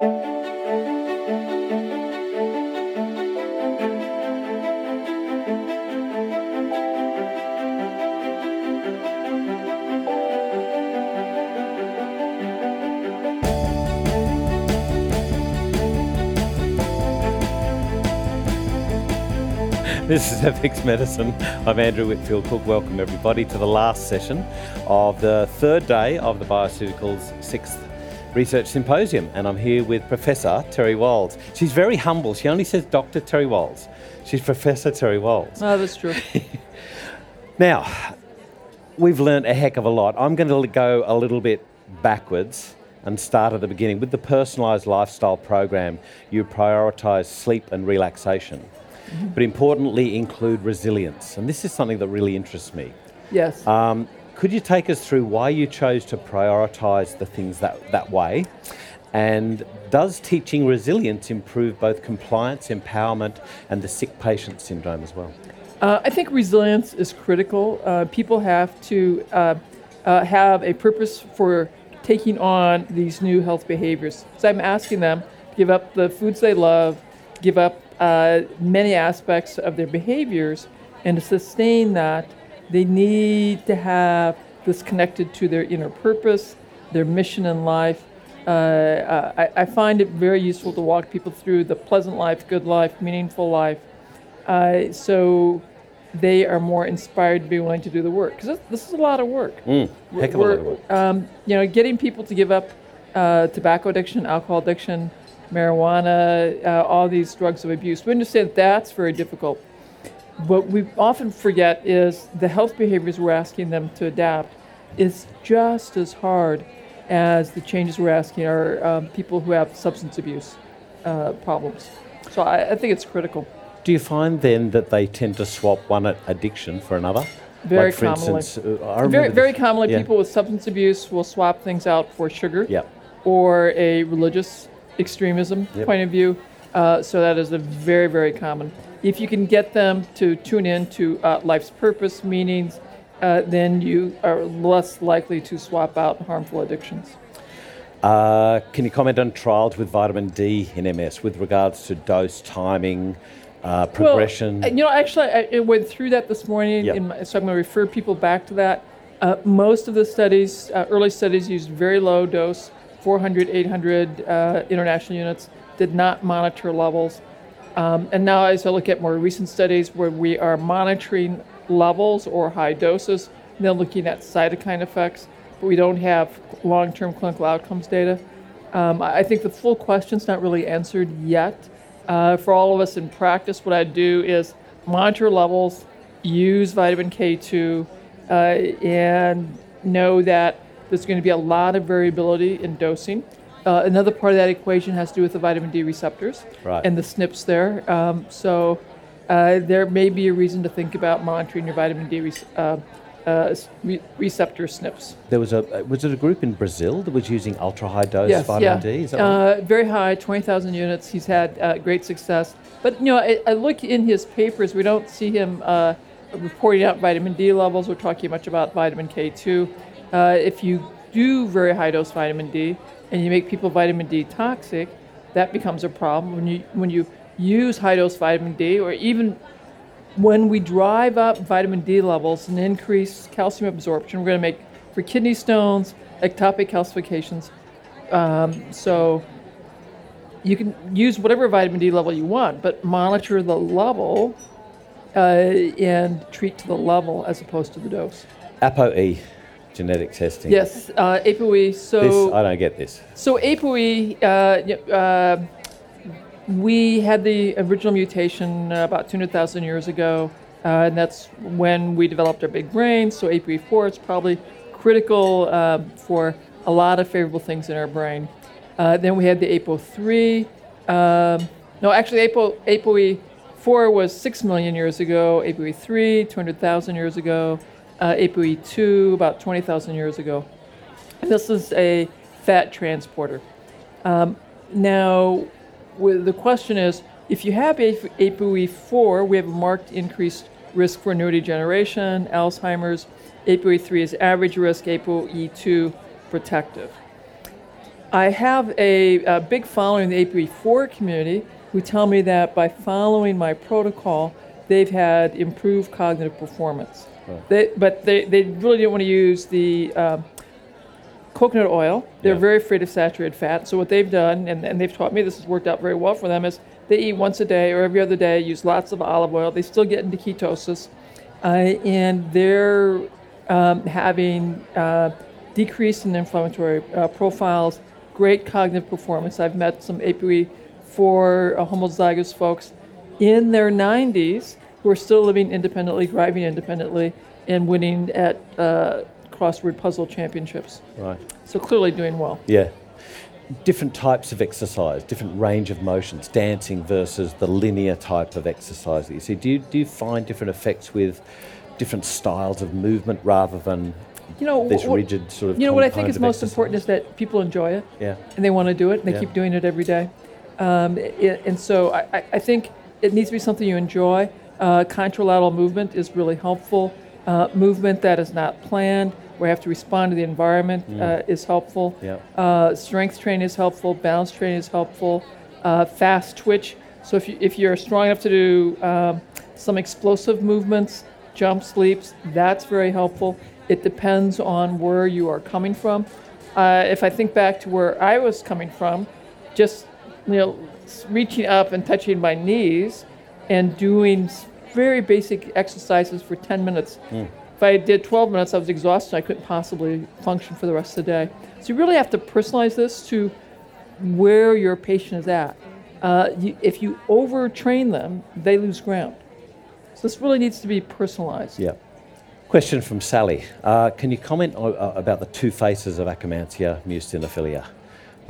This is FX Medicine. I'm Andrew Whitfeld Cook. Welcome everybody to the last session of the third day of the Bioceuticals sixth research symposium. And I'm here with Professor Terry Wahls. She's very humble. She only says Dr. Terry Wahls. She's Professor Terry Wahls. Oh, that's true. now, we've learned a heck of a lot. I'm going to go a little bit backwards and start at the beginning. With the personalised lifestyle program, you prioritise sleep and relaxation mm-hmm. but importantly include resilience. And this is something that really interests me. Yes. Um, could you take us through why you chose to prioritise the things that, that way? And does teaching resilience improve both compliance, empowerment, and the sick patient syndrome as well? Uh, I think resilience is critical. Uh, people have to uh, uh have a purpose for taking on these new health behaviors. So I'm asking them to give up the foods they love, give up uh, many aspects of their behaviors, and to sustain that, they need to have this connected to their inner purpose, their mission in life. Uh, uh, I, I, find it very useful to walk people through the pleasant life, good life, meaningful life, uh, so they are more inspired to be willing to do the work. Because this, this, is a lot of work. Mm, heck of a lot of work. Um, you know, getting people to give up uh, tobacco addiction, alcohol addiction, marijuana, uh, all these drugs of abuse. We understand that's very difficult. What we often forget is the health behaviors we're asking them to adapt is just as hard as the changes we're asking our um, people who have substance abuse uh, problems. So I, I, think it's critical. Do you find then that they tend to swap one addiction for another? Very like for commonly. Instance, uh, very, very commonly, yeah. people with substance abuse will swap things out for sugar yep. or a religious extremism yep. point of view. Uh, so that is a very, very common. If you can get them to tune in to uh, life's purpose, meanings, uh, then you are less likely to swap out harmful addictions. Uh, can you comment on trials with vitamin D in MS with regards to dose, timing, uh, progression? Well, you know, actually, I went through that this morning, yep. my, so I'm going to refer people back to that. Uh, most of the studies, early studies, used very low dose 400, 800 uh, international units, did not monitor levels. Um, and now, as I look at more recent studies where we are monitoring levels or high doses, then looking at cytokine effects, but we don't have long term clinical outcomes data. Um, I think the full question's not really answered yet. Uh, for all of us in practice, what I do is monitor levels, use vitamin K2, uh, and know that there's going to be a lot of variability in dosing. Uh, another part of that equation has to do with the vitamin D receptors right. and the SNPs there. Um, so uh, there may be a reason to think about monitoring your vitamin D re- uh, uh re- receptor SNPs. There was a was it a group in Brazil that was using ultra high dose yes, vitamin yeah. D? Is that uh, very high, twenty thousand units. He's had uh, great success. But you know, I, I, look in his papers. We don't see him reporting out vitamin D levels. We're talking much about vitamin K two. If you do very high dose vitamin D and you make people vitamin D toxic, that becomes a problem. When you when you use high dose vitamin D, or even when we drive up vitamin D levels and increase calcium absorption, we're going to make for kidney stones, ectopic calcifications. Um, so you can use whatever vitamin D level you want, but monitor the level uh, and treat to the level as opposed to the dose. ApoE genetic testing. Yes, uh, ApoE. So this, I don't get this. So ApoE, uh, uh, we had the original mutation uh, about 200,000 years ago, uh, and that's when we developed our big brain. So ApoE4 is probably critical uh, for a lot of favorable things in our brain. then we had the APO3. Um, no, actually, Apo, ApoE4 was 6 million years ago, ApoE3, 200,000 years ago uh, ApoE2 about 20,000 years ago. This is a fat transporter. Um, now, the question is if you have ApoE4, we have a marked increased risk for neurodegeneration, Alzheimer's. ApoE3 is average risk, ApoE2 protective. I have a, a big following in the APOE4 community who tell me that by following my protocol, they've had improved cognitive performance. Right. They, but they, they really didn't want to use the um, coconut oil. They're yeah. very afraid of saturated fat. So what they've done, and, and they've taught me this has worked out very well for them, is they eat once a day or every other day, use lots of olive oil. They still get into ketosis, uh, and they're um, having uh, decrease in inflammatory uh, profiles, great cognitive performance. I've met some APOE for uh, homozygous folks in their 90s who are still living independently, driving independently, and winning at uh, crossword puzzle championships. Right. So clearly doing well. Yeah different types of exercise, different range of motions, dancing versus the linear type of exercise that you see. Do you, do you find different effects with different styles of movement rather than you know, this what, rigid sort of You know, what I think is most exercise? important is that people enjoy it. Yeah. And they want to do it and they yeah. keep doing it every day. Um, it, and so I, I think it needs to be something you enjoy. Uh, contralateral movement is really helpful. Uh, movement that is not planned we have to respond to the environment mm. uh, is helpful. Uh, strength training is helpful. Balance training is helpful. Uh, fast twitch. So if, you, if you're strong enough to do um, some explosive movements, jumps, leaps, that's very helpful. It depends on where you are coming from. Uh, if I think back to where I was coming from, just you know, reaching up and touching my knees and doing very basic exercises for 10 minutes mm if I did 12 minutes, I was exhausted. I couldn't possibly function for the rest of the day. So you really have to personalize this to where your patient is at. Uh, you, if you overtrain them, they lose ground. So this really needs to be personalized. Yeah. Question from Sally. Uh, can you comment o- uh, about the two faces of Akkermansia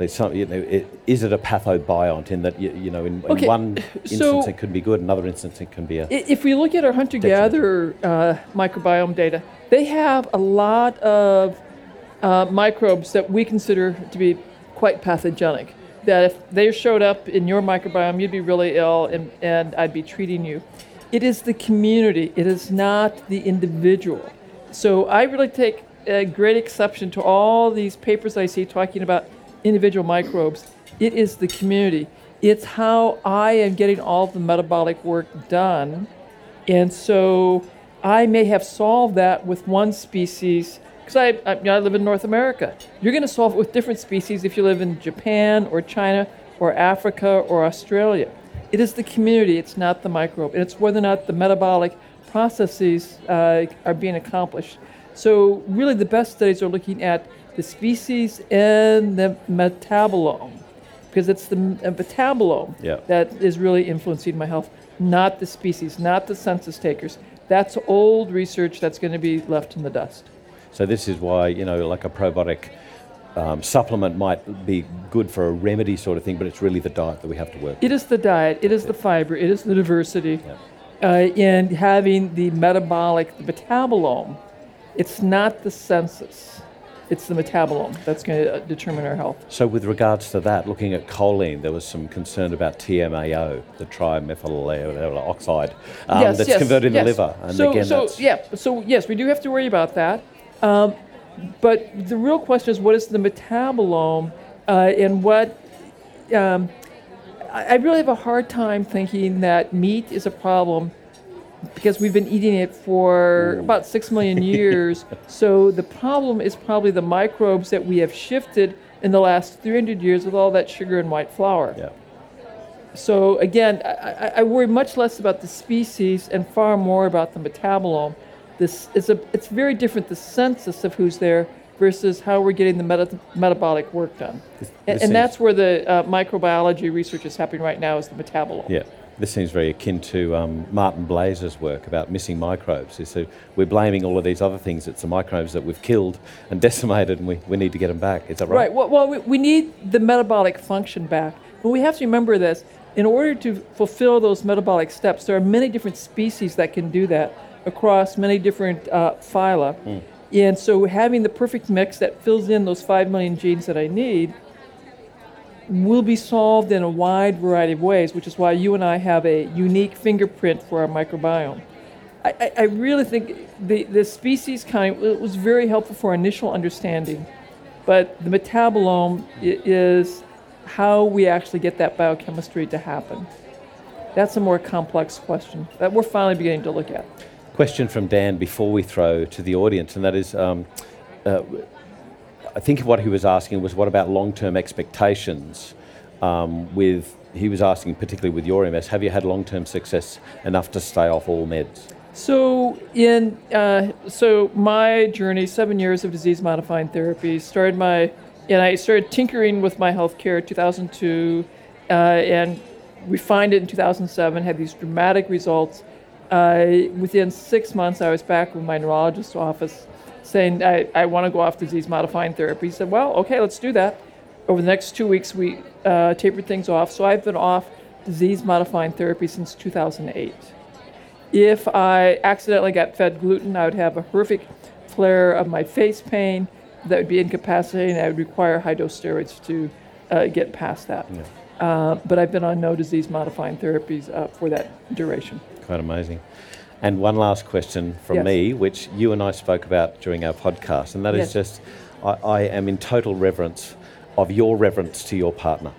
muciniphila? some, you know, it, is it a pathobiont in that you, you know in, okay. in one instance so it can be good, another instance it can be a. If we look at our hunter-gatherer uh, microbiome data, they have a lot of uh, microbes that we consider to be quite pathogenic. That if they showed up in your microbiome, you'd be really ill, and, and I'd be treating you. It is the community. It is not the individual. So I really take a great exception to all these papers I see talking about individual microbes. It is the community. It's how I am getting all the metabolic work done. And so I may have solved that with one species because I, I, you know, I, live in North America. You're going to solve it with different species if you live in Japan or China or Africa or Australia. It is the community, it's not the microbe. And it's whether or not the metabolic processes uh, are being accomplished. So, really, the best studies are looking at the species and the metabolome, because it's the metabolome yeah. that is really influencing my health, not the species, not the census takers. That's old research that's going to be left in the dust. So this is why you know, like a probiotic um, supplement might be good for a remedy sort of thing, but it's really the diet that we have to work. with It is the diet. It is yeah. the fiber. It is the diversity, yeah. uh, and having the metabolic, the metabolome. It's not the census it's the metabolome that's going to determine our health. So, with regards to that, looking at choline, there was some concern about TMAO, the trimethyl oxide, um, yes, that's yes, converted yes. in the liver. And so, again, so yeah, so yes, we do have to worry about that. Um, but the real question is, what is the metabolome, uh, and what? Um, I really have a hard time thinking that meat is a problem because we've been eating it for about six million years. so the problem is probably the microbes that we have shifted in the last 300 years with all that sugar and white flour. Yeah. So again, I, I, worry much less about the species and far more about the metabolome. This is a, it's very different the census of who's there versus how we're getting the meta- metabolic work done. This, this and, and that's where the uh, microbiology research is happening right now is the metabolome. Yeah this seems very akin to um, Martin Blaser's work about missing microbes. So we're blaming all of these other things. It's the microbes that we've killed and decimated, and we, we need to get them back. Is that right? Right. Well, well we, we need the metabolic function back. But we have to remember this. In order to fulfill those metabolic steps, there are many different species that can do that across many different uh, phyla. Mm. And so having the perfect mix that fills in those 5 million genes that I need – will be solved in a wide variety of ways, which is why you and I have a unique fingerprint for our microbiome. I, I, really think the, the species kind was very helpful for initial understanding. But the metabolome is how we actually get that biochemistry to happen. That's a more complex question that we're finally beginning to look at. Question from Dan before we throw to the audience, and that is um, uh, I think what he was asking was what about long term expectations um, with, he was asking particularly with your MS, have you had long term success enough to stay off all meds? So in uh, so my journey, seven years of disease modifying therapy, started my and I started tinkering with my healthcare 2002, uh, and refined it in 2007. Had these dramatic results. Uh, within six months, I was back with my neurologist's office, saying I, I want to go off disease modifying therapy. He said, "Well, okay, let's do that." Over the next two weeks, we uh, tapered things off. So I've been off disease modifying therapy since 2008. If I accidentally got fed gluten, I would have a horrific flare of my face pain that would be incapacitating. I would require high dose steroids to uh, get past that. Yeah. Uh, but I've been on no disease modifying therapies uh, for that duration. Quite amazing. And one last question from yes. me, which you and I spoke about during our podcast, and that yes. is just I, I, am in total reverence of your reverence to your partner.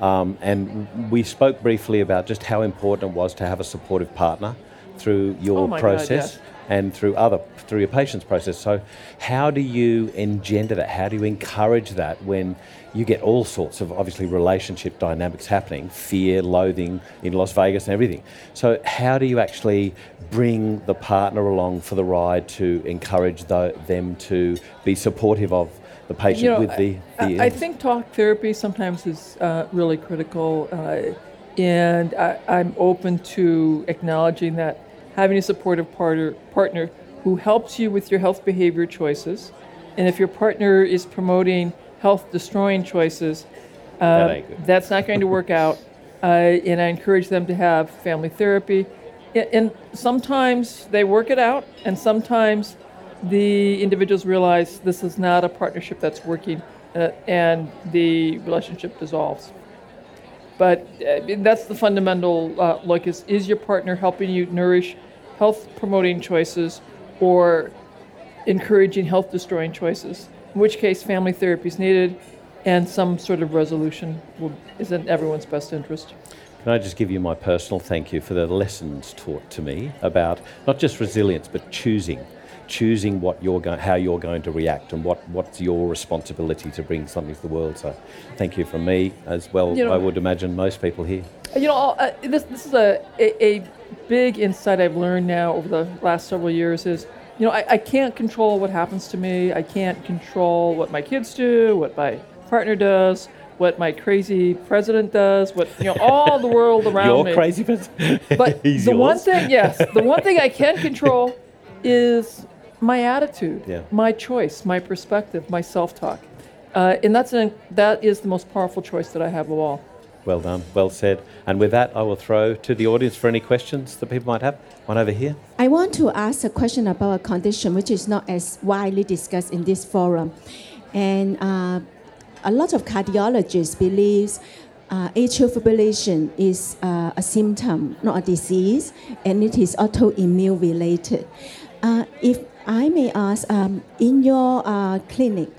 Um, and we spoke briefly about just how important it was to have a supportive partner through your oh process. God, yes and through other through your patient's process. So, how do you engender that? How do you encourage that when you get all sorts of obviously relationship dynamics happening, fear, loathing in Las Vegas, and everything? So, how do you actually bring the partner along for the ride to encourage the, them to be supportive of? The patient you know, with the, the I, I, think talk therapy sometimes is uh, really critical, uh, and I, I'm open to acknowledging that having a supportive partner, partner who helps you with your health behavior choices. And if your partner is promoting health destroying choices, uh, that that's not going to work out. Uh, and I encourage them to have family therapy. And sometimes they work it out, and sometimes the individuals realize this is not a partnership that's working, uh, and the relationship dissolves. But uh, that's the fundamental uh, look: is is your partner helping you nourish health promoting choices or encouraging health destroying choices, in which case family therapy is needed and some sort of resolution will, is in everyone's best interest. Can I just give you my personal thank you for the lessons taught to me about not just resilience but choosing choosing what you're going, how you're going to react and what, what's your responsibility to bring something to the world. So thank you from me as well, you know, I would imagine most people here. You know, uh, this, this is a, a, a big insight I've learned now over the last several years is, you know, I, I can't control what happens to me. I can't control what my kids do, what my partner does, what my crazy president does, what you know, all the world around Your me. Your crazy president. But the yours. one thing, yes, the one thing I can control is my attitude, yeah. my choice, my perspective, my self-talk, uh, and that's an, that is the most powerful choice that I have of all. Well done, well said. And with that, I will throw to the audience for any questions that people might have. One over here. I want to ask a question about a condition which is not as widely discussed in this forum. And uh, a lot of cardiologists believe uh, atrial fibrillation is uh, a symptom, not a disease, and it is autoimmune related. Uh, if I may ask, um, in your uh, clinic,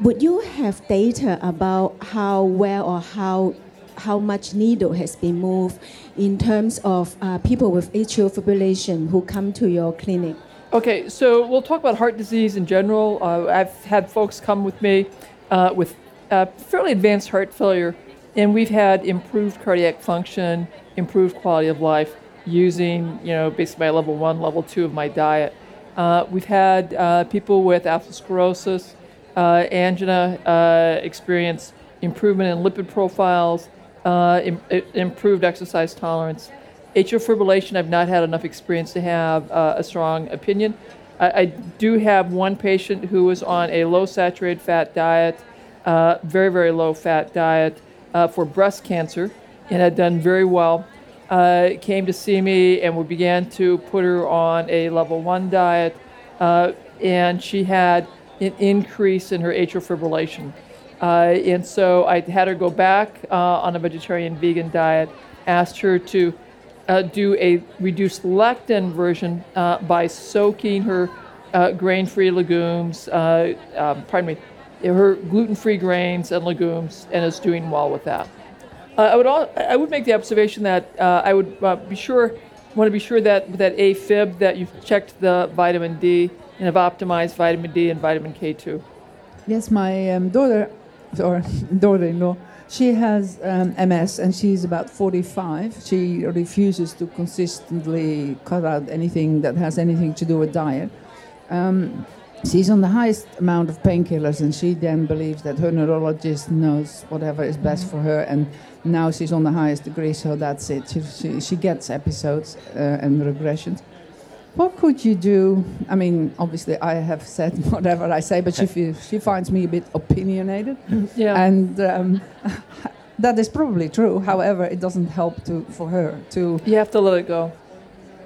would you have data about how well or how how much needle has been moved in terms of uh, people with atrial fibrillation who come to your clinic? Okay, so we'll talk about heart disease in general. Uh, I've had folks come with me uh, with uh, fairly advanced heart failure, and we've had improved cardiac function, improved quality of life using, you know, basically my level one, level two of my diet. Uh, we've had uh, people with atherosclerosis uh, angina uh, experience improvement in lipid profiles, uh, Im- improved exercise tolerance. Atrial fibrillation, I've not had enough experience to have a strong opinion. I, I, do have one patient who was on a low saturated fat diet, very, very low fat diet for breast cancer, and had done very well. Uh, came to see me, and we began to put her on a level one diet, and she had an increase in her atrial fibrillation. Uh, and so I had her go back uh, on a vegetarian vegan diet, asked her to uh, do a reduced lectin version uh, by soaking her uh, grain free legumes, uh, um, pardon me, her gluten-free grains and legumes, and is doing well with that. Uh, I would all, I would make the observation that uh, I would uh, be sure want to be sure that with that AFib that you've checked the vitamin D and have optimized vitamin D and vitamin K2. Yes, my um, daughter or daughter-in-law, she has um, MS and she's about 45. She refuses to consistently cut out anything that has anything to do with diet. Um, she's on the highest amount of painkillers and she then believes that her neurologist knows whatever is best for her and now she's on the highest degree so that's it. She, she, she gets episodes uh, and regressions. What could you do? I mean obviously i have said whatever i say but she she finds me a bit opinionated. Yeah. And um, that is probably true. However it doesn't help to for her to you have to let it go.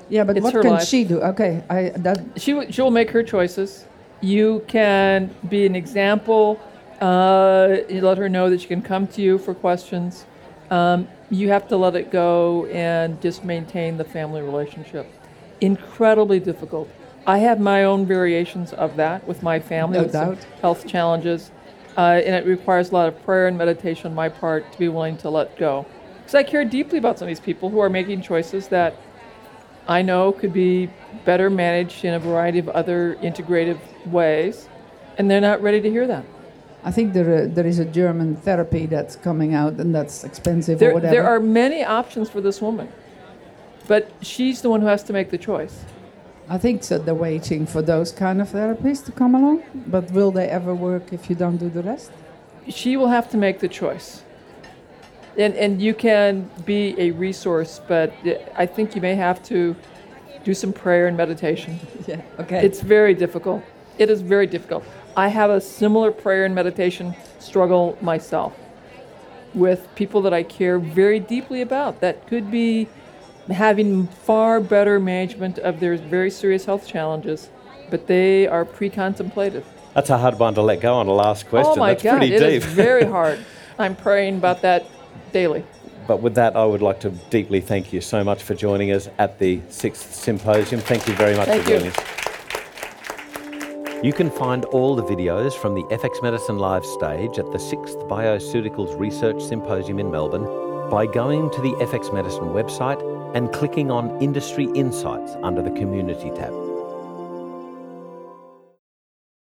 Yeah but it's what can life. she do? Okay i that she, she will make her choices you can be an example. Uh, you let her know that she can come to you for questions. Um, you have to let it go and just maintain the family relationship. Incredibly difficult. I have my own variations of that with my family no with doubt. health challenges, uh, and it requires a lot of prayer and meditation on my part to be willing to let go. Because I care deeply about some of these people who are making choices that I know could be better managed in a variety of other integrative ways, and they're not ready to hear that. I think there, uh, there is a German therapy that's coming out and that's expensive there, or whatever. There are many options for this woman, but she's the one who has to make the choice. I think so. They're waiting for those kind of therapies to come along, but will they ever work if you don't do the rest? She will have to make the choice. And, and you can be a resource, but I think you may have to do some prayer and meditation. Yeah, okay. It's very difficult. It is very difficult. I have a similar prayer and meditation struggle myself with people that I care very deeply about that could be having far better management of their very serious health challenges, but they are pre contemplative. That's a hard one to let go on. The last question. Oh my That's God, pretty it deep. is very hard. I'm praying about that daily. But with that, I would like to deeply thank you so much for joining us at the sixth symposium. Thank you very much thank for joining you. us. You can find all the videos from the FX Medicine Live stage at the 6th Bioceuticals Research Symposium in Melbourne by going to the FX Medicine website and clicking on Industry Insights under the Community tab.